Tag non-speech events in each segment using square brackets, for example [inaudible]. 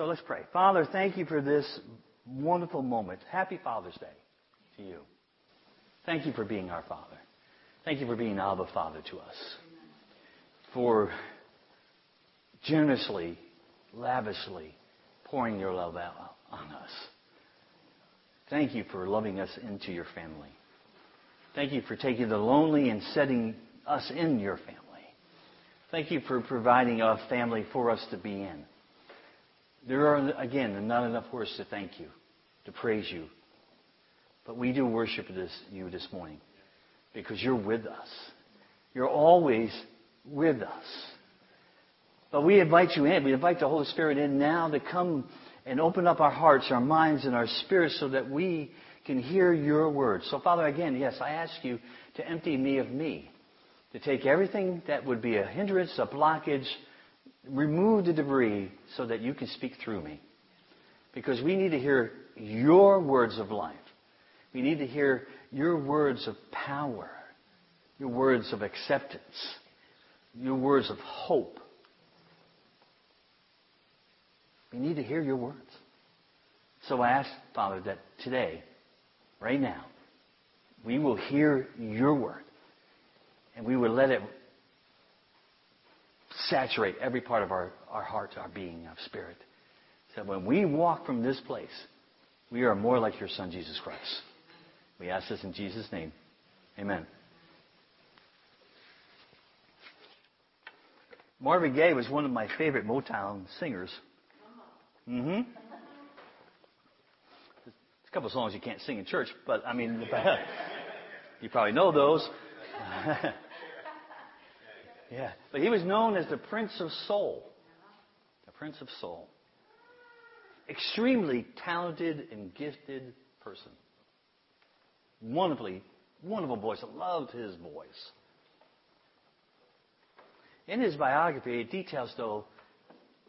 So let's pray. Father, thank you for this wonderful moment. Happy Father's Day to you. Thank you for being our Father. Thank you for being Abba Father to us. For generously, lavishly pouring your love out on us. Thank you for loving us into your family. Thank you for taking the lonely and setting us in your family. Thank you for providing a family for us to be in. There are, again, not enough words to thank you, to praise you. But we do worship this, you this morning because you're with us. You're always with us. But we invite you in. We invite the Holy Spirit in now to come and open up our hearts, our minds, and our spirits so that we can hear your word. So, Father, again, yes, I ask you to empty me of me, to take everything that would be a hindrance, a blockage, remove the debris so that you can speak through me. Because we need to hear your words of life. We need to hear your words of power, your words of acceptance, your words of hope. We need to hear your words. So I ask, Father, that today, right now, we will hear your word and we will let it saturate every part of our, our heart, our being, our spirit. So when we walk from this place, we are more like your Son, Jesus Christ. We ask this in Jesus' name. Amen. Marvin Gaye was one of my favorite Motown singers. Mm-hmm. There's a couple songs you can't sing in church, but I mean, [laughs] you probably know those. [laughs] yeah, but he was known as the Prince of Soul. The Prince of Soul. Extremely talented and gifted person. Wonderfully, wonderful voice. Loved his voice. In his biography, it details, though,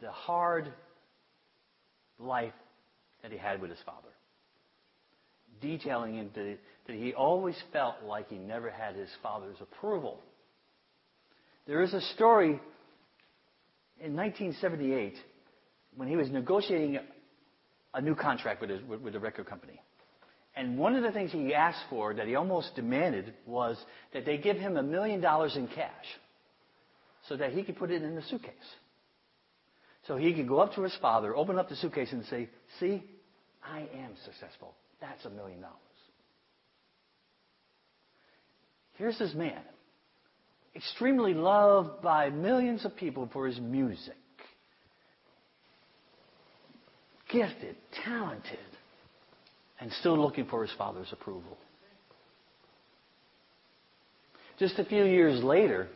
the hard life that he had with his father. Detailing that he always felt like he never had his father's approval. There is a story in 1978 when he was negotiating a new contract with, his, with, with the record company. And one of the things he asked for that he almost demanded was that they give him a million dollars in cash so that he could put it in the suitcase. So he could go up to his father, open up the suitcase, and say, See, I am successful. That's a million dollars. Here's this man, extremely loved by millions of people for his music, gifted, talented, and still looking for his father's approval. Just a few years later,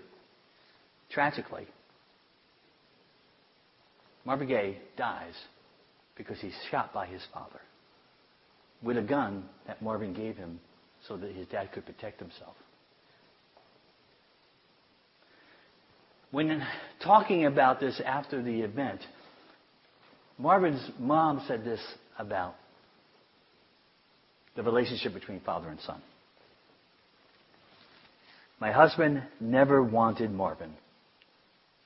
tragically, Marvin Gaye dies because he's shot by his father with a gun that Marvin gave him so that his dad could protect himself. When talking about this after the event, Marvin's mom said this about the relationship between father and son. My husband never wanted Marvin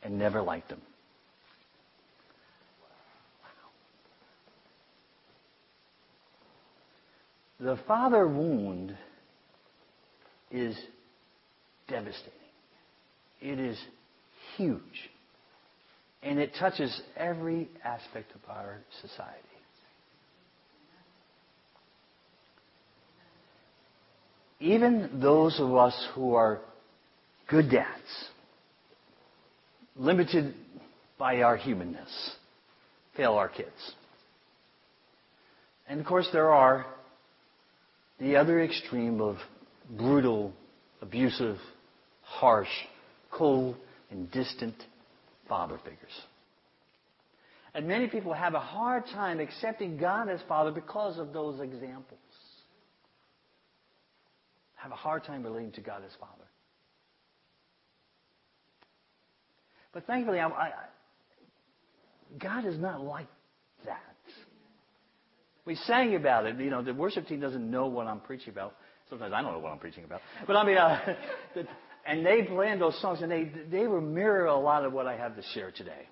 and never liked him. The father wound is devastating. It is huge. And it touches every aspect of our society. Even those of us who are good dads, limited by our humanness, fail our kids. And of course, there are the other extreme of brutal, abusive, harsh, cold, and distant father figures. And many people have a hard time accepting God as Father because of those examples. Have a hard time relating to God as Father. But thankfully, I, I, God is not like that. We sang about it. You know, the worship team doesn't know what I'm preaching about. Sometimes I don't know what I'm preaching about. But I mean, uh, [laughs] and they planned those songs, and they they were mirror a lot of what I have to share today.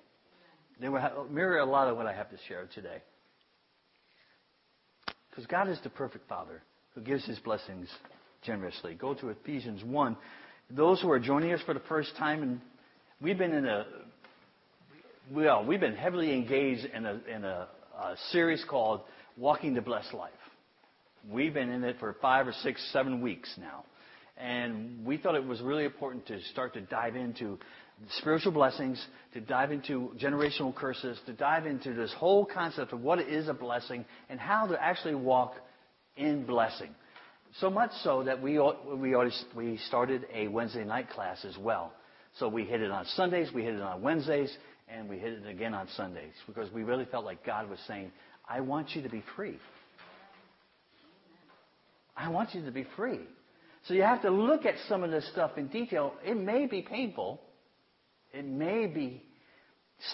they will mirror a lot of what I have to share today. Because God is the perfect Father who gives his blessings generously. Go to Ephesians 1. Those who are joining us for the first time, and we've been in a, well, we've been heavily engaged in a, in a, a series called Walking the Blessed Life. We've been in it for five or six, seven weeks now. And we thought it was really important to start to dive into spiritual blessings, to dive into generational curses, to dive into this whole concept of what is a blessing and how to actually walk in blessing. So much so that we, we, already, we started a Wednesday night class as well. So we hit it on Sundays, we hit it on Wednesdays, and we hit it again on Sundays because we really felt like God was saying, I want you to be free. I want you to be free. So you have to look at some of this stuff in detail. It may be painful. It may be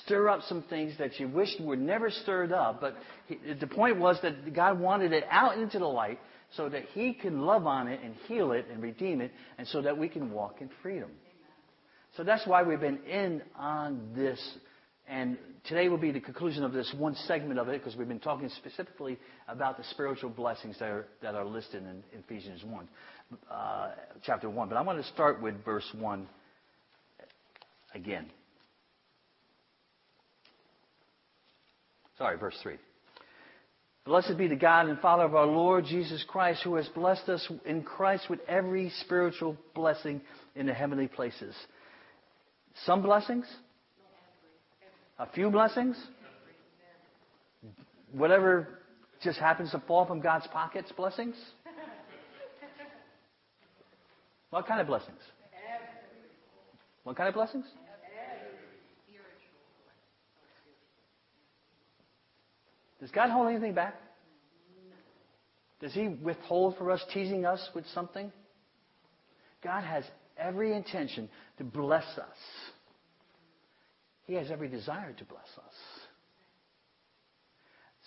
stir up some things that you wish were never stirred up. But he, the point was that God wanted it out into the light so that He can love on it and heal it and redeem it, and so that we can walk in freedom. So that's why we've been in on this. And today will be the conclusion of this one segment of it because we've been talking specifically about the spiritual blessings that are, listed in, Ephesians 1, uh, chapter 1. But I want to start with verse 1 again. Sorry, verse 3. Blessed be the God and Father of our Lord Jesus Christ, who has blessed us in Christ with every spiritual blessing in the heavenly places. Some blessings? A few blessings? Whatever just happens to fall from God's pockets, blessings? What kind of blessings? What kind of blessings? Does God hold anything back? Does He withhold for us, teasing us with something? God has every intention to bless us. He has every desire to bless us.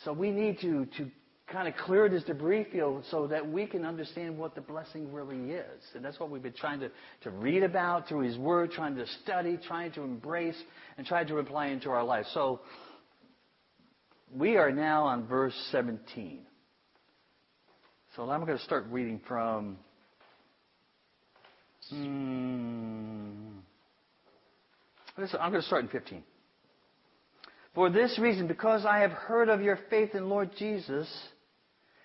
So we need to, to kind of clear this debris field so that we can understand what the blessing really is. And that's what we've been trying to, to read about through His Word, trying to study, trying to embrace, and trying to apply into our life. So we are now on verse 17. So I'm going to start reading from. Hmm, I'm going to start in 15. For this reason, because I have heard of your faith in Lord Jesus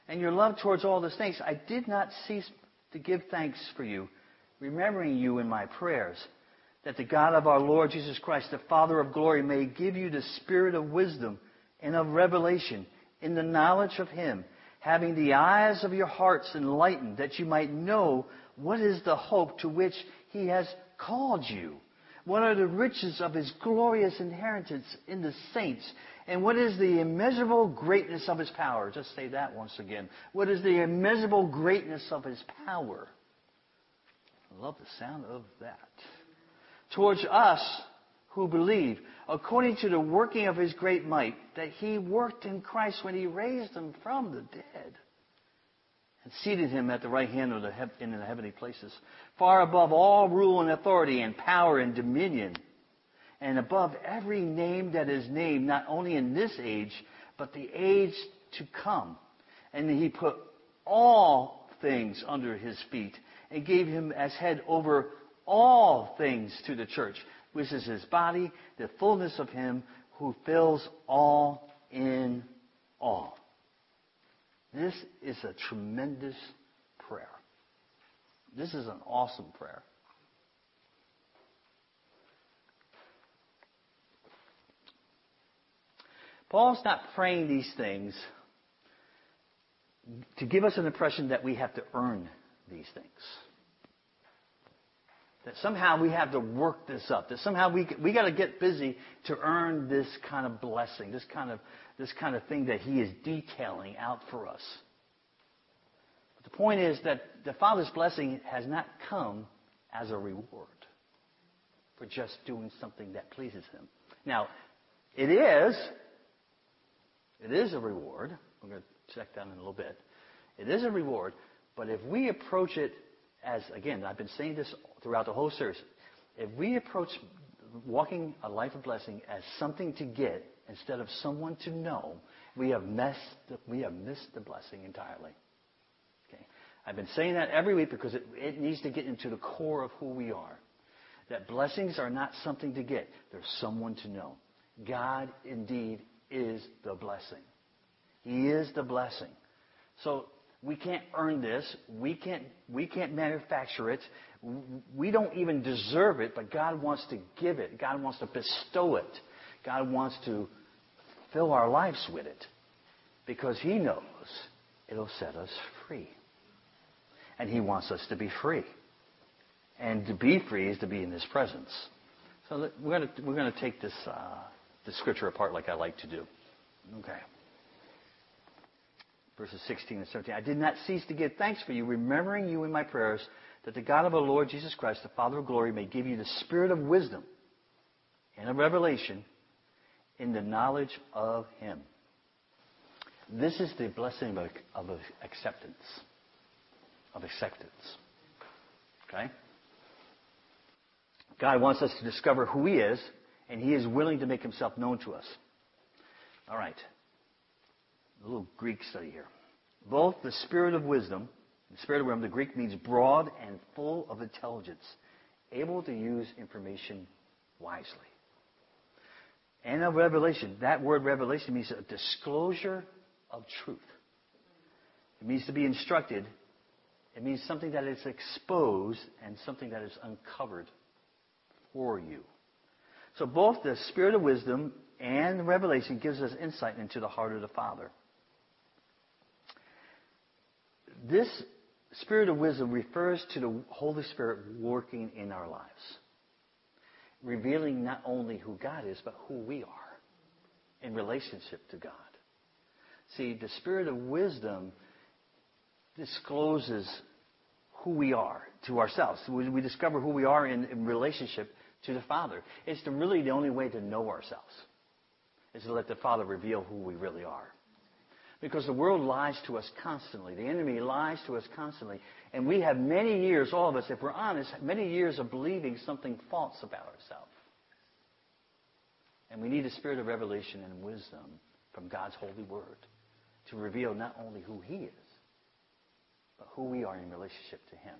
and your love towards all the saints, I did not cease to give thanks for you, remembering you in my prayers, that the God of our Lord Jesus Christ, the Father of glory, may give you the spirit of wisdom and of revelation in the knowledge of Him, having the eyes of your hearts enlightened, that you might know what is the hope to which He has called you. What are the riches of His glorious inheritance in the saints? And what is the immeasurable greatness of His power? Just say that once again. What is the immeasurable greatness of His power? I love the sound of that. Towards us who believe, according to the working of his great might, that he worked in Christ when he raised him from the dead and seated him at the right hand of the he- in the heavenly places, far above all rule and authority and power and dominion, and above every name that is named, not only in this age, but the age to come. And he put all things under his feet and gave him as head over all things to the church which is his body, the fullness of him who fills all in all. This is a tremendous prayer. This is an awesome prayer. Paul's not praying these things to give us an impression that we have to earn these things. That somehow we have to work this up. That somehow we we got to get busy to earn this kind of blessing, this kind of this kind of thing that He is detailing out for us. But the point is that the Father's blessing has not come as a reward for just doing something that pleases Him. Now, it is. It is a reward. We're going to check that in a little bit. It is a reward, but if we approach it as, again, I've been saying this throughout the whole series, if we approach walking a life of blessing as something to get instead of someone to know, we have messed, we have missed the blessing entirely. Okay. I've been saying that every week because it, it needs to get into the core of who we are. That blessings are not something to get. They're someone to know. God indeed is the blessing. He is the blessing. So we can't earn this. We can't, we can't manufacture it. We don't even deserve it, but God wants to give it. God wants to bestow it. God wants to fill our lives with it because He knows it'll set us free. And He wants us to be free. And to be free is to be in His presence. So we're going to, we're going to take this, uh, this scripture apart like I like to do. Okay verses 16 and 17. I did not cease to give thanks for you, remembering you in my prayers, that the God of our Lord Jesus Christ, the Father of glory, may give you the spirit of wisdom and of revelation in the knowledge of Him. This is the blessing of, of acceptance. Of acceptance. Okay? God wants us to discover who He is, and He is willing to make Himself known to us. All right a little Greek study here. Both the spirit of wisdom, spirit of wisdom, the Greek means broad and full of intelligence, able to use information wisely. And of revelation. That word revelation means a disclosure of truth. It means to be instructed. It means something that is exposed and something that is uncovered for you. So both the spirit of wisdom and revelation gives us insight into the heart of the Father this spirit of wisdom refers to the Holy Spirit working in our lives, revealing not only who God is, but who we are in relationship to God. See, the spirit of wisdom discloses who we are to ourselves. We, discover who we are in, in relationship to the Father. It's the, really the only way to know ourselves, is to let the Father reveal who we really are. Because the world lies to us constantly. The enemy lies to us constantly. And we have many years, all of us, if we're honest, many years of believing something false about ourselves. And we need a spirit of revelation and wisdom from God's holy word to reveal not only who He is, but who we are in relationship to Him.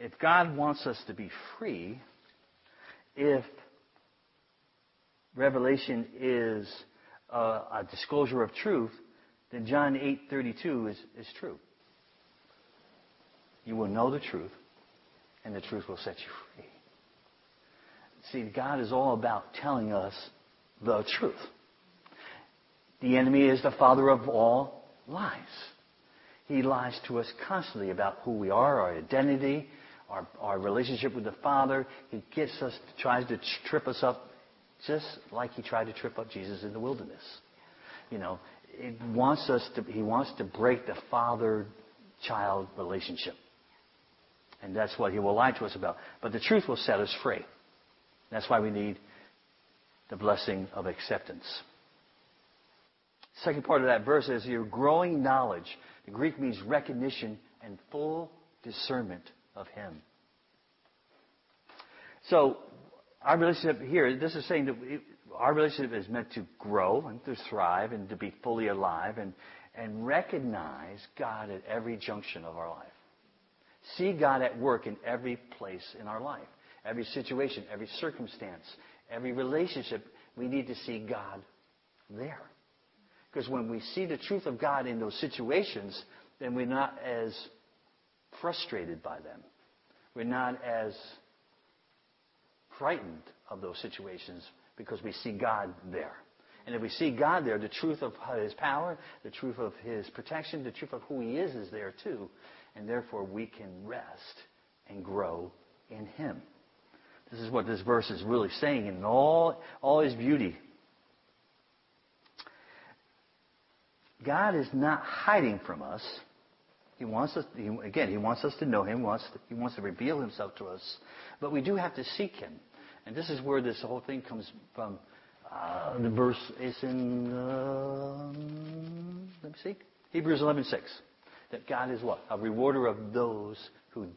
If God wants us to be free, if revelation is Uh, a disclosure of truth, then John 8:32 is, is true. You will know the truth, and the truth will set you free. See, God is all about telling us the truth. The enemy is the father of all lies. He lies to us constantly about who we are, our identity, our, our relationship with the Father. He gets us, tries to trip us up just like he tried to trip up Jesus in the wilderness. You know, it wants us to, he wants to break the father-child relationship. And that's what he will lie to us about. But the truth will set us free. That's why we need the blessing of acceptance. Second part of that verse is your growing knowledge. The Greek means recognition and full discernment of him. So our relationship here, this is saying that we, our relationship is meant to grow and to thrive and to be fully alive and, and recognize God at every junction of our life. See God at work in every place in our life, every situation, every circumstance, every relationship. We need to see God there. Because when we see the truth of God in those situations, then we're not as frustrated by them. We're not as frightened of those situations because we see God there. And if we see God there, the truth of His power, the truth of His protection, the truth of who He is is there too. And therefore we can rest and grow in Him. This is what this verse is really saying in all, all His beauty. God is not hiding from us. He wants us, he, again, He wants us to know Him, wants He wants to reveal Himself to us. But we do have to seek Him. And this is where this whole thing comes from. Uh, the verse is in, uh, let me see, Hebrews 11:6. That God is what? A rewarder of those who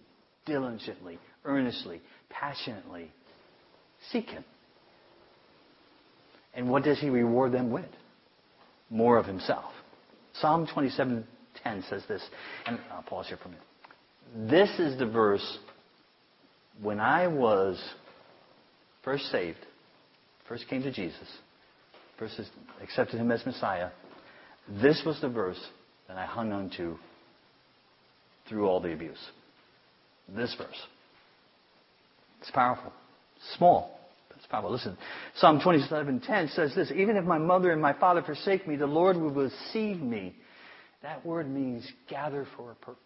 diligently, earnestly, passionately seek Him. And what does He reward them with? More of Himself. Psalm 27:10 says this, and I'll pause here for a minute. This is the verse when I was first saved, first came to Jesus, first accepted Him as Messiah. This was the verse that I hung on to through all the abuse. This verse. It's powerful. Small, but it's powerful. Listen, Psalm 27:10 says this: Even if my mother and my father forsake me, the Lord will receive me. That word means gather for a purpose.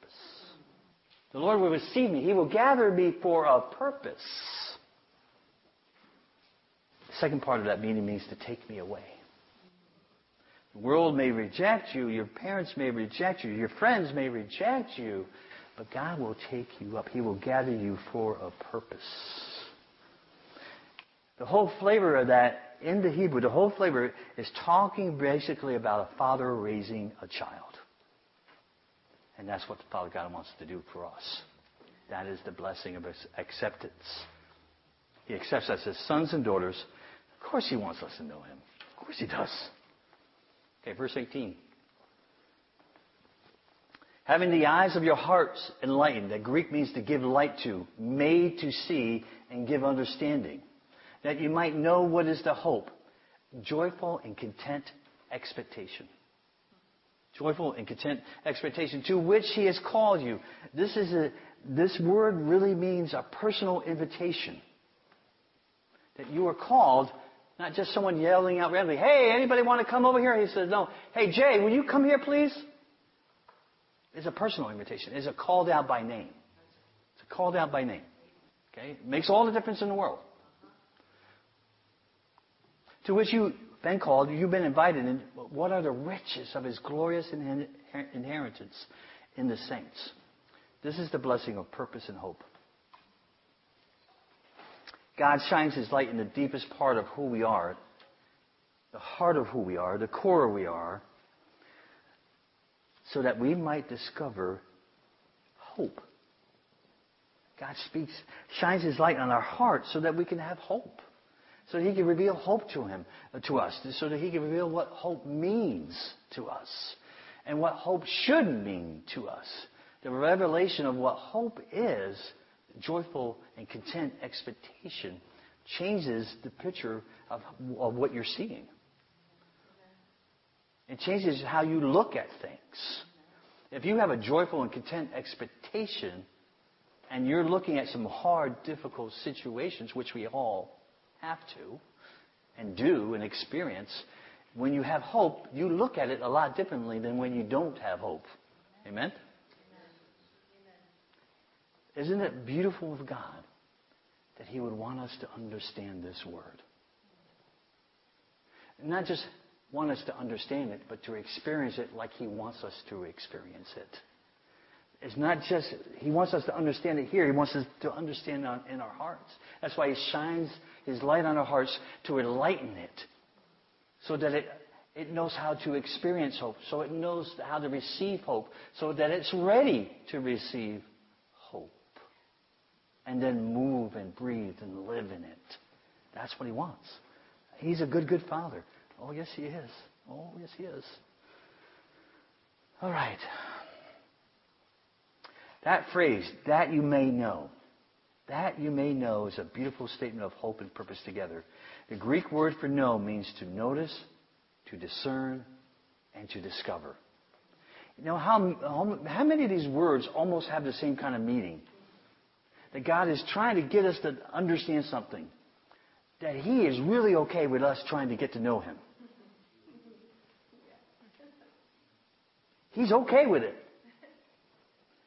The Lord will receive me. He will gather me for a purpose. Second part of that meaning means to take me away. The world may reject you, your parents may reject you, your friends may reject you, but God will take you up. He will gather you for a purpose. The whole flavor of that in the Hebrew, the whole flavor is talking basically about a father raising a child. And that's what the Father God wants to do for us. That is the blessing of acceptance. He accepts us as sons and daughters. Of course, He wants us to know Him. Of course, He does. Okay, verse 18. Having the eyes of your hearts enlightened, that Greek means to give light to, made to see, and give understanding, that you might know what is the hope, joyful and content expectation. Joyful and content expectation to which he has called you. This is a, this word really means a personal invitation. That you are called not just someone yelling out randomly, hey, anybody want to come over here? He says, no. Hey, Jay, will you come here, please? It's a personal invitation. It's a called out by name. It's a called out by name. Okay? It makes all the difference in the world. To which you've been called, you've been invited, and what are the riches of his glorious inheritance in the saints? This is the blessing of purpose and hope. God shines His light in the deepest part of who we are, the heart of who we are, the core we are, so that we might discover hope. God speaks, shines His light on our hearts so that we can have hope. So that He can reveal hope to Him, uh, to us, so that He can reveal what hope means to us and what hope should mean to us. The revelation of what hope is joyful and content expectation changes the picture of, of what you're seeing. It changes how you look at things. If you have a joyful and content expectation, and you're looking at some hard, difficult situations, which we all have to and do and experience, when you have hope, you look at it a lot differently than when you don't have hope. Amen? Isn't it beautiful of God that He would want us to understand this word? Not just want us to understand it, but to experience it like He wants us to experience it. It's not just, He wants us to understand it here, He wants us to understand it in our hearts. That's why He shines His light on our hearts to enlighten it, so that it, it knows how to experience hope, so it knows how to receive hope, so that it's ready to receive and then move and breathe and live in it. That's what he wants. He's a good, good father. Oh, yes, he is. Oh, yes, he is. All right. That phrase, that you may know, that you may know is a beautiful statement of hope and purpose together. The Greek word for know means to notice, to discern, and to discover. You know, how, how many of these words almost have the same kind of meaning? That God is trying to get us to understand something. That He is really okay with us trying to get to know Him. He's okay with it.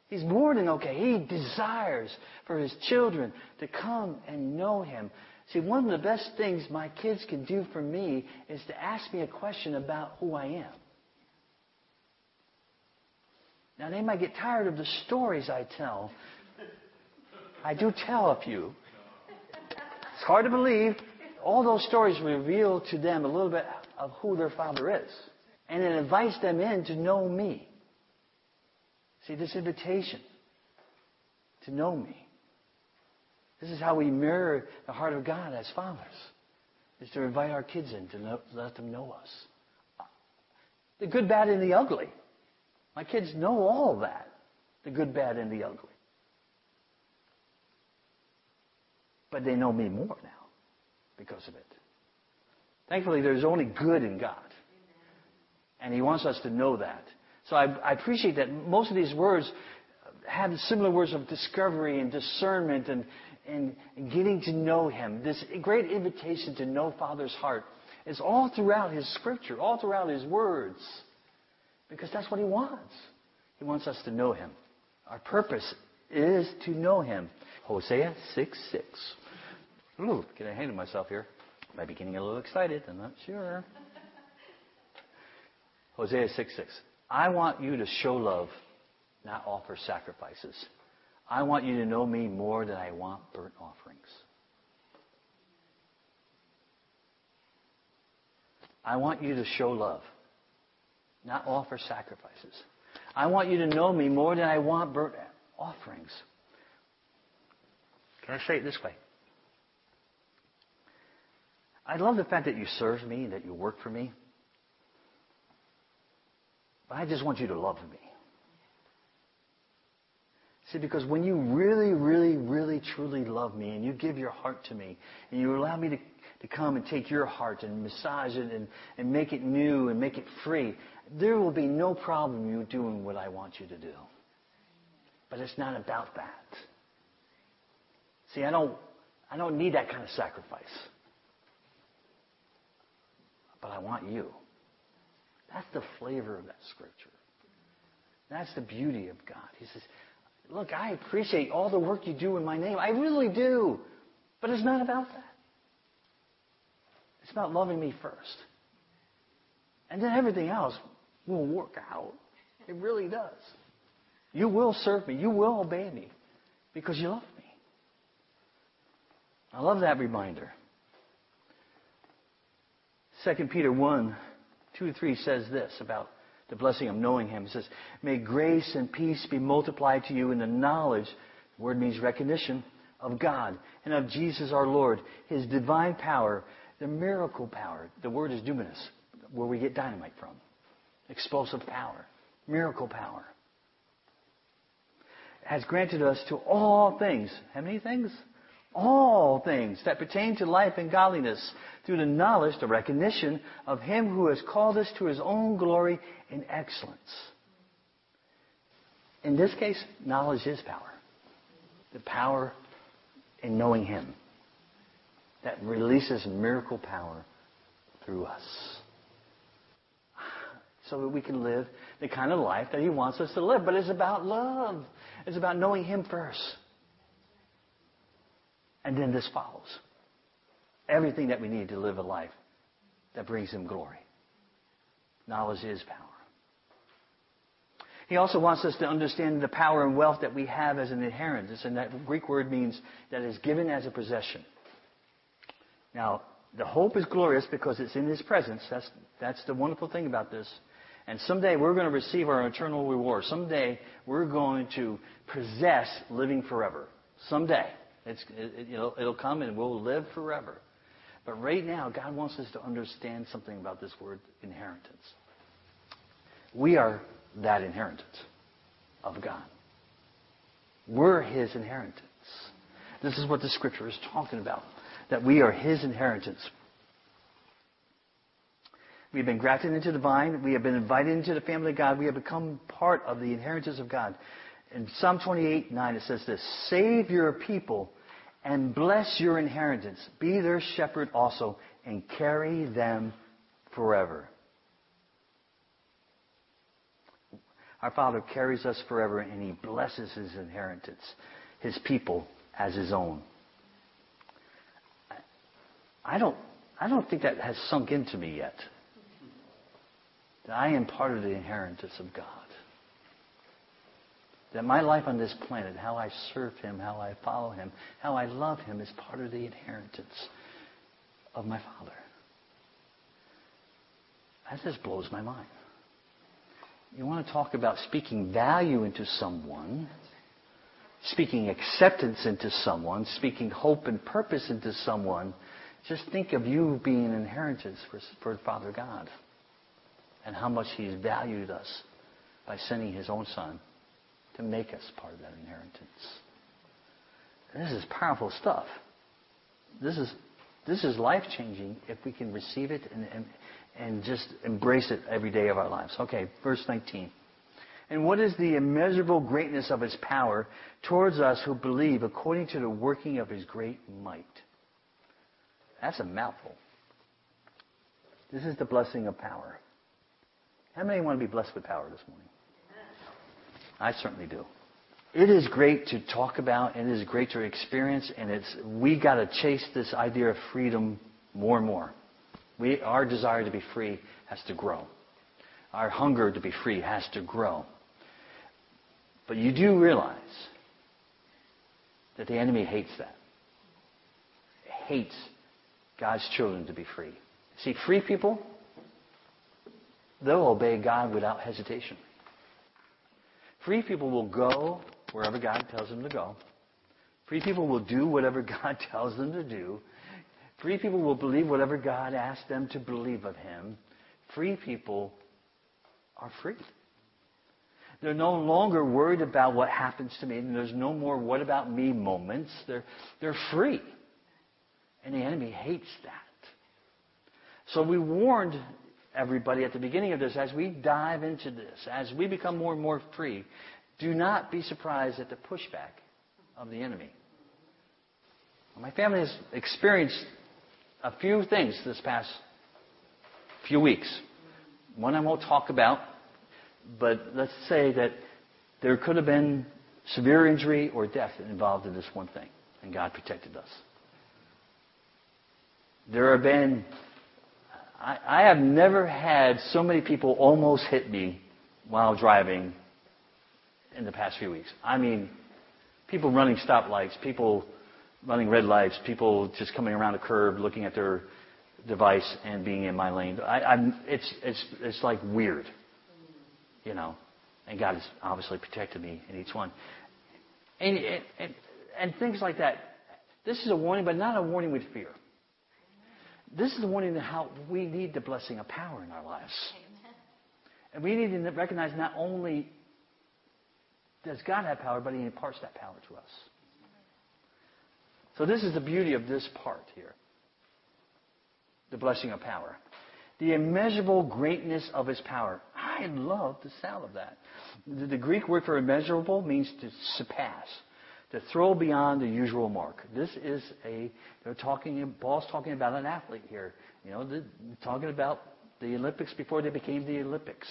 He's more than okay. He desires for His children to come and know Him. See, one of the best things my kids can do for me is to ask me a question about who I am. Now, they might get tired of the stories I tell, I do tell a few. It's hard to believe. All those stories reveal to them a little bit of who their father is. And it invites them in to know me. See, this invitation to know me. This is how we mirror the heart of God as fathers, is to invite our kids in to know, let them know us. The good, bad, and the ugly. My kids know all that. The good, bad, and the ugly. But they know me more now because of it. Thankfully, there's only good in God. And He wants us to know that. So I, I appreciate that most of these words have similar words of discovery and discernment and, and, and getting to know Him. This great invitation to know Father's heart is all throughout His scripture, all throughout His words. Because that's what He wants. He wants us to know Him. Our purpose is to know Him. Hosea 6 6. Ooh, getting ahead of myself here. Might be getting a little excited. I'm not sure. Hosea 6 6. I want you to show love, not offer sacrifices. I want you to know me more than I want burnt offerings. I want you to show love, not offer sacrifices. I want you to know me more than I want burnt offerings. It this way? I love the fact that you serve me, and that you work for me. But I just want you to love me. See, because when you really, really, really, truly love me and you give your heart to me and you allow me to, to come and take your heart and massage it and, and make it new and make it free, there will be no problem you doing what I want you to do. But it's not about that. See, I don't, I don't need that kind of sacrifice. But I want you. That's the flavor of that scripture. That's the beauty of God. He says, Look, I appreciate all the work you do in my name. I really do. But it's not about that. It's about loving me first. And then everything else will work out. It really does. You will serve me. You will obey me because you love me. I love that reminder. 2 Peter 1, 2 to 3 says this about the blessing of knowing Him. It says, May grace and peace be multiplied to you in the knowledge, the word means recognition, of God and of Jesus our Lord, His divine power, the miracle power. The word is dunamis, where we get dynamite from. Explosive power, miracle power. Has granted us to all things. How many things? All things that pertain to life and godliness through the knowledge, the recognition of Him who has called us to His own glory and excellence. In this case, knowledge is power. The power in knowing Him that releases miracle power through us. So that we can live the kind of life that He wants us to live. But it's about love. It's about knowing Him first. And then this follows. Everything that we need to live a life that brings Him glory. Knowledge is power. He also wants us to understand the power and wealth that we have as an inheritance. And that Greek word means that is given as a possession. Now, the hope is glorious because it's in His presence. That's, that's the wonderful thing about this. And someday we're going to receive our eternal reward. Someday we're going to possess living forever. Someday. It's, it, it'll, it'll come and we'll live forever. But right now, God wants us to understand something about this word inheritance. We are that inheritance of God. We're His inheritance. This is what the scripture is talking about. That we are His inheritance. We've been grafted into the vine. We have been invited into the family of God. We have become part of the inheritance of God. In Psalm 28, 9, it says this, Save your people and bless your inheritance. Be their shepherd also and carry them forever. Our Father carries us forever and He blesses His inheritance, His people as His own. I don't, I don't think that has sunk into me yet. That I am part of the inheritance of God. That my life on this planet, how I serve Him, how I follow Him, how I love Him, is part of the inheritance of my Father. That just blows my mind. You want to talk about speaking value into someone. speaking acceptance into someone, speaking hope and purpose into someone, just think of you being an inheritance for, for Father God and how much He's valued us by sending His own Son to make us part of that inheritance. This is powerful stuff. This is, this is life changing if we can receive it and, and, and just embrace it every day of our lives. Okay, verse 19. And what is the immeasurable greatness of his power towards us who believe according to the working of his great might? That's a mouthful. This is the blessing of power. How many want to be blessed with power this morning? I certainly do. It is great to talk about, and it is great to experience, and it's we got to chase this idea of freedom more and more. We, our desire to be free has to grow. Our hunger to be free has to grow. But you do realize that the enemy hates that. Hates God's children to be free. See, free people, they'll obey God without hesitation. Free people will go wherever God tells them to go. Free people will do whatever [laughs] God tells them to do. Free people will believe whatever God asks them to believe of Him. Free people are free. They're no longer worried about what happens to me, and there's no more what about me moments. They're, they're free. And the enemy hates that. So we warned everybody at the beginning of this, as we dive into this, as we become more and more free, do not be surprised at the pushback of the enemy. My family has experienced a few things this past few weeks. One I won't talk about, but let's say that there could have been severe injury or death involved in this one thing, and God protected us. There have been, I, I have never had so many people almost hit me while driving in the past few weeks. I mean, people running stoplights, people running red lights, people just coming around a curb looking at their device and being in my lane. I, I'm, it's, it's, it's like weird, you know. And God has obviously protected me in each one. And, and, and things like that. This is a warning, but not a warning with fear. This is the warning of how we need the blessing of power in our lives. And we need to recognize not only does God have power, but He imparts that power to us. So this is the beauty of this part here. The blessing of power. The immeasurable greatness of His power. I love the sound of that. The, the Greek word for immeasurable means to surpass, to throw beyond the usual mark. This is a, they're talking, Paul's talking about an athlete here. You know, talking about the Olympics before they became the Olympics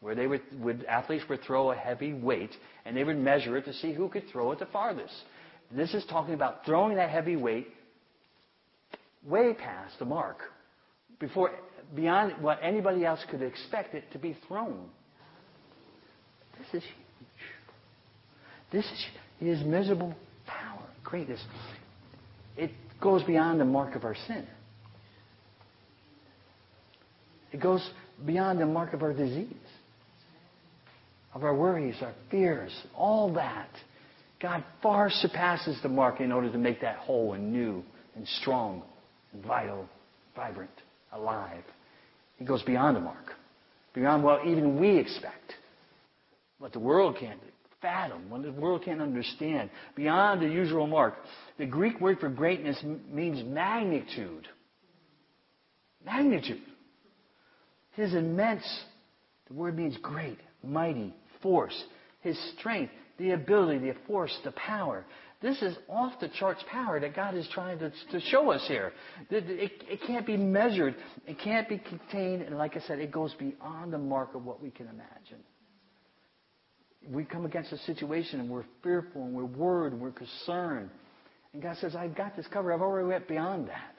where they would, would, athletes would throw a heavy weight and they would measure it to see who could throw it the farthest. This is talking about throwing that heavy weight way past the mark, before beyond what anybody else could expect it to be thrown. This is huge. This is his miserable power, greatness. It goes beyond the mark of our sin. It goes beyond the mark of our disease of our worries, our fears, all that. God far surpasses the mark in order to make that whole and new and strong and vital, vibrant, alive. He goes beyond the mark, beyond what even we expect, what the world can't fathom, what the world can't understand, beyond the usual mark. The Greek word for greatness means magnitude. Magnitude. His immense, the word means great, mighty, force, his strength, the ability, the force, the power. This is off the charts power that God is trying to, to show us here. It, it, it can't be measured. It can't be contained. And like I said, it goes beyond the mark of what we can imagine. We come against a situation and we're fearful and we're worried and we're concerned. And God says, I've got this covered. I've already went beyond that.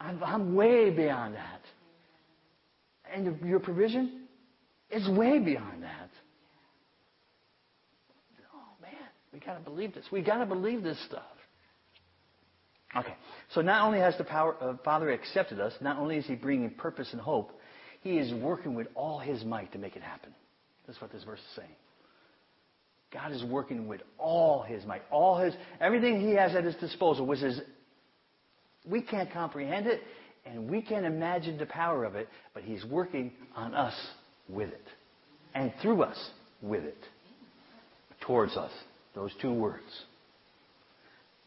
I'm, I'm way beyond that. And your provision, is way beyond that. Oh, man. We got to believe this. We got to believe this stuff. Okay. So not only has the power, uh, Father accepted us, not only is He bringing purpose and hope, He is working with all His might to make it happen. That's what this verse is saying. God is working with all His might, all His, everything He has at His disposal, which is, we can't comprehend it, and we can't imagine the power of it, but He's working on us with it, and through us with it, towards us. Those two words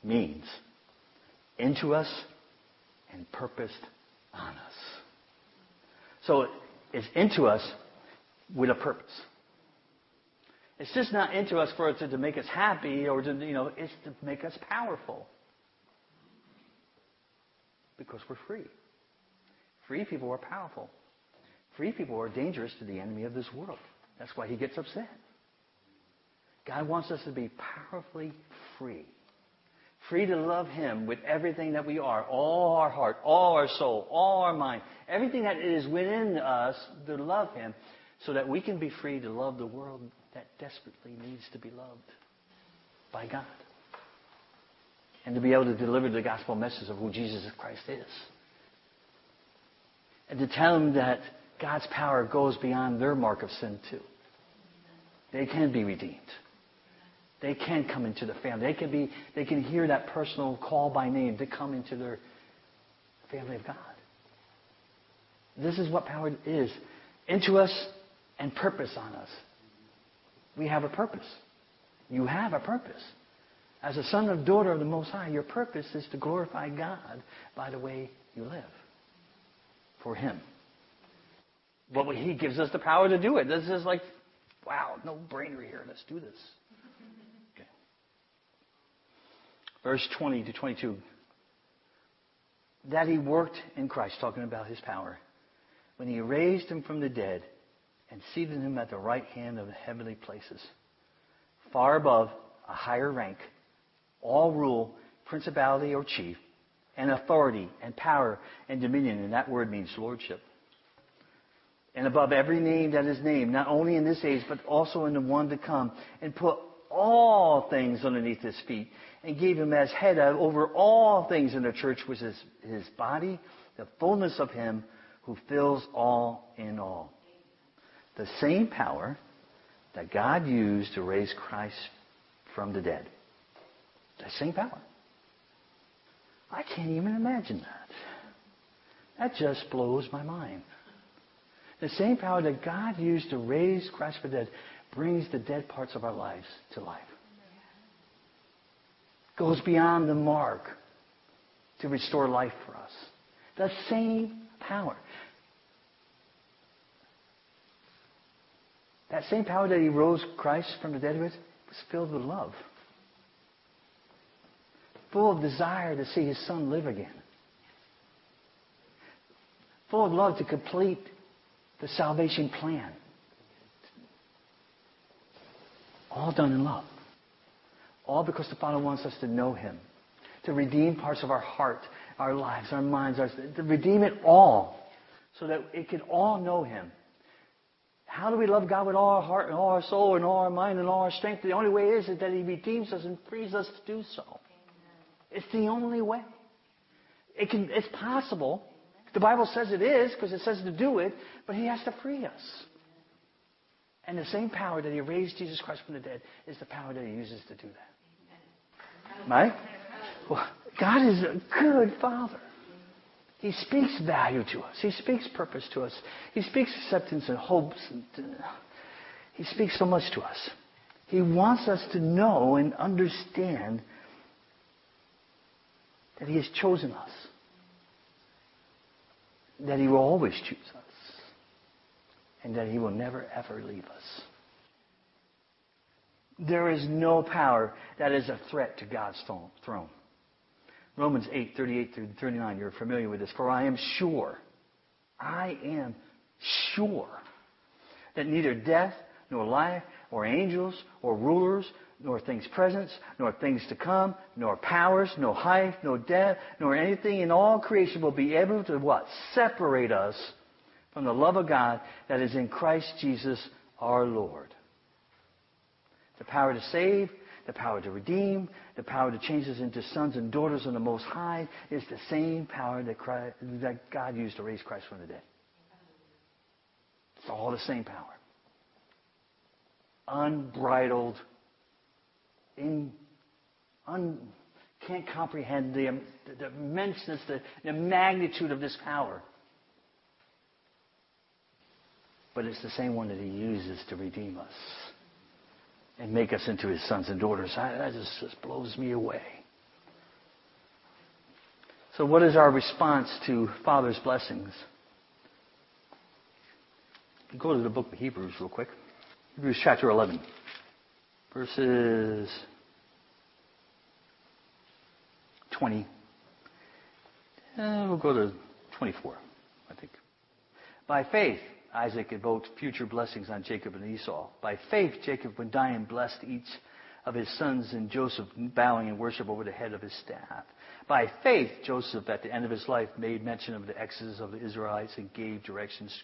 means into us and purposed on us. So it's into us with a purpose. It's just not into us for it to, to make us happy or to, you know, it's to make us powerful. Because we're free. Free people are powerful. Free people are dangerous to the enemy of this world. That's why he gets upset. God wants us to be powerfully free. Free to love Him with everything that we are, all our heart, all our soul, all our mind, everything that is within us to love Him so that we can be free to love the world that desperately needs to be loved by God. And to be able to deliver the gospel message of who Jesus Christ is. And to tell them that God's power goes beyond their mark of sin too. They can be redeemed. They can come into the family. They can be, they can hear that personal call by name to come into their family of God. This is what power is. Into us and purpose on us. We have a purpose. You have a purpose. As a son or daughter of the Most High, your purpose is to glorify God by the way you live for Him. But He gives us the power to do it. This is like, wow, no brainer here. Let's do this. verse 20 to 22. That he worked in Christ, talking about his power, when he raised him from the dead and seated him at the right hand of the heavenly places, far above a higher rank, all rule, principality or chief, and authority and power and dominion, and that word means lordship. And above every name that is named, not only in this age, but also in the one to come, and put all things underneath his feet and gave him as head over all things in the church, which is his body, the fullness of him who fills all in all. The same power that God used to raise Christ from the dead. The same power. I can't even imagine that. That just blows my mind. The same power that God used to raise Christ from the dead brings the dead parts of our lives to life. Goes beyond the mark to restore life for us. The same power. That same power that he rose Christ from the dead with was filled with love. Full of desire to see his son live again. Full of love to complete the salvation plan. All done in love. All because the Father wants us to know Him, to redeem parts of our heart, our lives, our minds, our, to redeem it all so that it can all know Him. How do we love God with all our heart and all our soul and all our mind and all our strength? The only way is, is that He redeems us and frees us to do so. Amen. It's the only way. It can, it's possible. The Bible says it is because it says to do it, but He has to free us. And the same power that He raised Jesus Christ from the dead is the power that He uses to do that. Right? Well, God is a good Father. He speaks value to us. He speaks purpose to us. He speaks acceptance and hopes. And, uh, he speaks so much to us. He wants us to know and understand that He has chosen us. That He will always choose us and that He will never, ever leave us. There is no power that is a threat to God's throne. Romans 8, 38 through 39, you're familiar with this. For I am sure, I am sure that neither death, nor life, or angels, or rulers, nor things present, nor things to come, nor powers, nor height, nor depth, nor anything in all creation will be able to what? Separate us from the love of God that is in Christ Jesus our Lord. The power to save, the power to redeem, the power to change us into sons and daughters of the Most High is the same power that, Christ, that God used to raise Christ from the dead. It's all the same power. Unbridled in, un, can't comprehend the, um, the immenseness, the, the magnitude of this power. But it's the same one that he uses to redeem us and make us into his sons and daughters. That just, just blows me away. So, what is our response to Father's blessings? Go to the book of Hebrews real quick. Hebrews chapter 11, verses 20. Uh, we'll go to 24, I think. By faith, Isaac invoked future blessings on Jacob and Esau. By faith, Jacob, when dying, blessed each of his sons, and Joseph bowing in worship over the head of his staff. By faith, Joseph, at the end of his life, made mention of the exodus of the Israelites and gave directions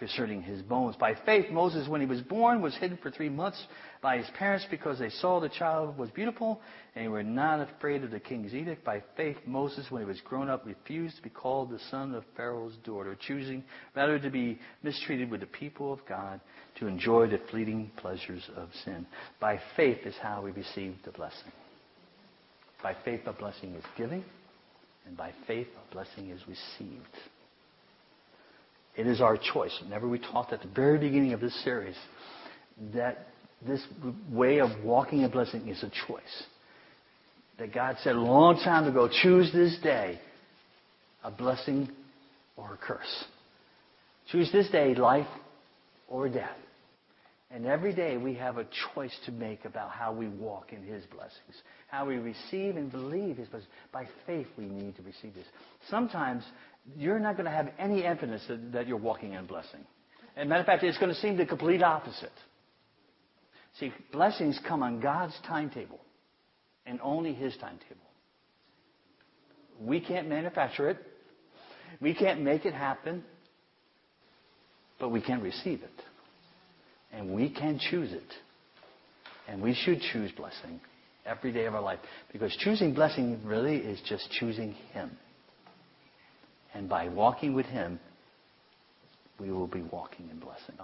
concerning his bones. By faith, Moses, when he was born, was hidden for three months by his parents because they saw the child was beautiful and were not afraid of the king's edict. By faith, Moses, when he was grown up, refused to be called the son of Pharaoh's daughter, choosing rather to be mistreated with the people of God to enjoy the fleeting pleasures of sin. By faith is how we receive the blessing. By faith, a blessing is given, and by faith, a blessing is received. It is our choice. Whenever we talked at the very beginning of this series, that this way of walking in blessing is a choice. That God said a long time ago, choose this day a blessing or a curse. Choose this day life or death. And every day we have a choice to make about how we walk in His blessings, how we receive and believe His blessings. By faith, we need to receive this. Sometimes you're not going to have any evidence that, that you're walking in blessing. As a matter of fact, it's going to seem the complete opposite. See, blessings come on God's timetable and only His timetable. We can't manufacture it. We can't make it happen. But we can receive it. And we can choose it. And we should choose blessing every day of our life. Because choosing blessing really is just choosing Him. And by walking with Him, we will be walking in blessing.